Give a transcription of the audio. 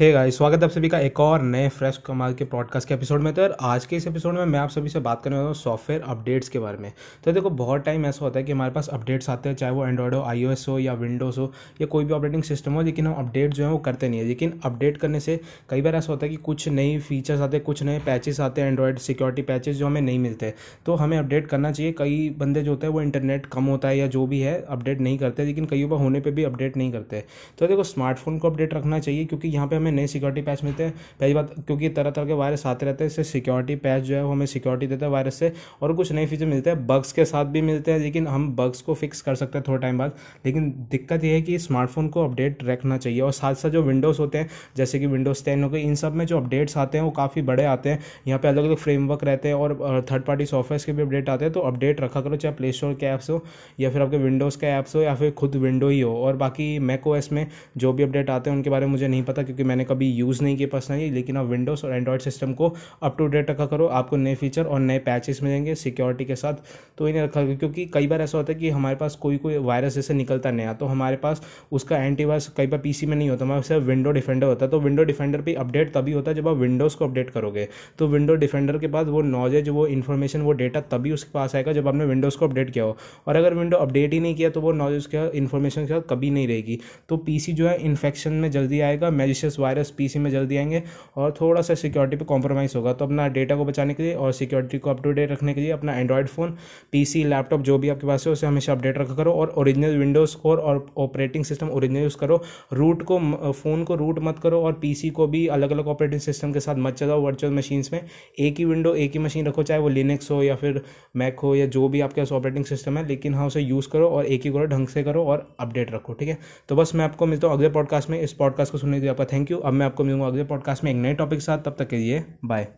Hey guys स्वागत है आप सभी का एक और नए फ्रेश कमाल के पॉडकास्ट के एपिसोड में। तो यार, आज के इस एपिसोड में मैं आप सभी से बात करने वाला हूँ सॉफ्टवेयर अपडेट्स के बारे में। तो देखो, बहुत टाइम ऐसा होता है कि हमारे पास अपडेट्स आते हैं, चाहे वो एंड्रॉइड हो आईओएस हो, या विंडोज़ हो, या कोई भी ऑपरेटिंग सिस्टम हो, लेकिन हम अपडेट जो है वो करते नहीं है। लेकिन अपडेट करने से कई बार ऐसा होता है कि कुछ नई फीचर्स आते हैं, कुछ नए पैचेस आते हैं एंड्रॉइड सिक्योरिटी पैचेस जो हमें नहीं मिलते। तो हमें अपडेट करना चाहिए। कई बंदे जो होते हैं, वो इंटरनेट कम होता है, या जो भी है अपडेट नहीं करते, लेकिन कई बार होने पर भी अपडेट नहीं करते। तो देखो स्मार्टफ़ोन को अपडेट रखना चाहिए, क्योंकि यहाँ पर हमें नई सिक्योरिटी पैच मिलते हैं। पहली बात, क्योंकि तरह तरह के वायरस आते रहते हैं, इससे सिक्योरिटी पैच जो है वो हमें सिक्योरिटी देता है वायरस से, और कुछ नए फीचर मिलते हैं। बग्स के साथ भी मिलते हैं, लेकिन हम बग्स को फिक्स कर सकते हैं थोड़े टाइम बाद। लेकिन दिक्कत यह है कि स्मार्टफ़ोन को अपडेट रखना चाहिए, और साथ साथ जो विंडोज़ होते हैं, जैसे कि विंडोज़ टेन हो गए इन सब में जो अपडेट्स आते हैं, वो काफ़ी बड़े आते हैं। यहाँ पे अलग अलग फ्रेमवर्क रहते हैं, और थर्ड पार्टी सॉफ्टवेयर के भी अपडेट आते हैं तो अपडेट रखा करो, चाहे प्ले स्टोर के ऐप्स हो, या फिर आपके विंडोज़ के ऐप्स हो, या फिर खुद विंडो ही हो। और बाकी मैक में जो भी अपडेट आते हैं, उनके बारे में मुझे नहीं पता, क्योंकि मैंने कभी यूज़ नहीं किया पर्सनली लेकिन आप विंडोज़ और एंड्रॉयड सिस्टम को अप टू डेट रखा करो, आपको नए फीचर और नए पैचेस मिलेंगे सिक्योरिटी के साथ। तो इन्हें रखा क्योंकि कई बार ऐसा होता है कि हमारे पास कोई कोई वायरस जैसे निकलता नया तो हमारे पास उसका एंटीवायरस कई बार पीसी में नहीं होता, हमारे सिर्फ़ विंडो डिफेंडर होता है। तो विंडो डिफेंडर भी अपडेट तभी होता है जब आप विंडोज़ को अपडेट करोगे। तो विंडो डिफेंडर के बाद वो नॉलेज वो इन्फॉर्मेशन वो डेटा तभी उसके पास आएगा जब आपने विंडोज़ को अपडेट किया हो। और अगर विंडो अपडेट ही नहीं किया तो वो नॉलेज के इन्फॉर्मेशन के साथ कभी नहीं रहेगी। तो पीसी जो है इन्फेक्शन में जल्दी आएगा मेजिशियस वायरस पीसी में जल्दी आएँगे और थोड़ा सा सिक्योरिटी पे कॉम्प्रोमाइज़ होगा। तो अपना डेटा को बचाने के लिए और सिक्योरिटी को अप टू डेट रखने के लिए अपना एंड्रॉयड फ़ोन पीसी लैपटॉप जो भी आपके पास है, उसे हमेशा अपडेट रखा करो और ओरिजिनल विंडोज़ और ऑपरेटिंग सिस्टम ओरिजिनल यूज़ करो। रूट को फ़ोन को रूट मत करो और पीसी को भी अलग अलग ऑपरेटिंग सिस्टम के साथ मत चलाओ वर्चुअल मशीन्स में। एक ही विंडो एक ही मशीन रखो, चाहे वो लिनक्स हो या फिर मैक हो या जो भी आपके पास ऑपरेटिंग सिस्टम है, लेकिन हाँ उसे यूज़ करो और एक ही करो, ढंग से करो और अपडेट रखो, ठीक है? तो बस मैं आपको मिलता हूँ अगले पॉडकास्ट में। इस पॉडकास्ट को सुनने के लिए आपका यू। अब मैं आपको मिलूँगा अगले पॉडकास्ट में एक नए टॉपिक के साथ। तब तक के लिए बाय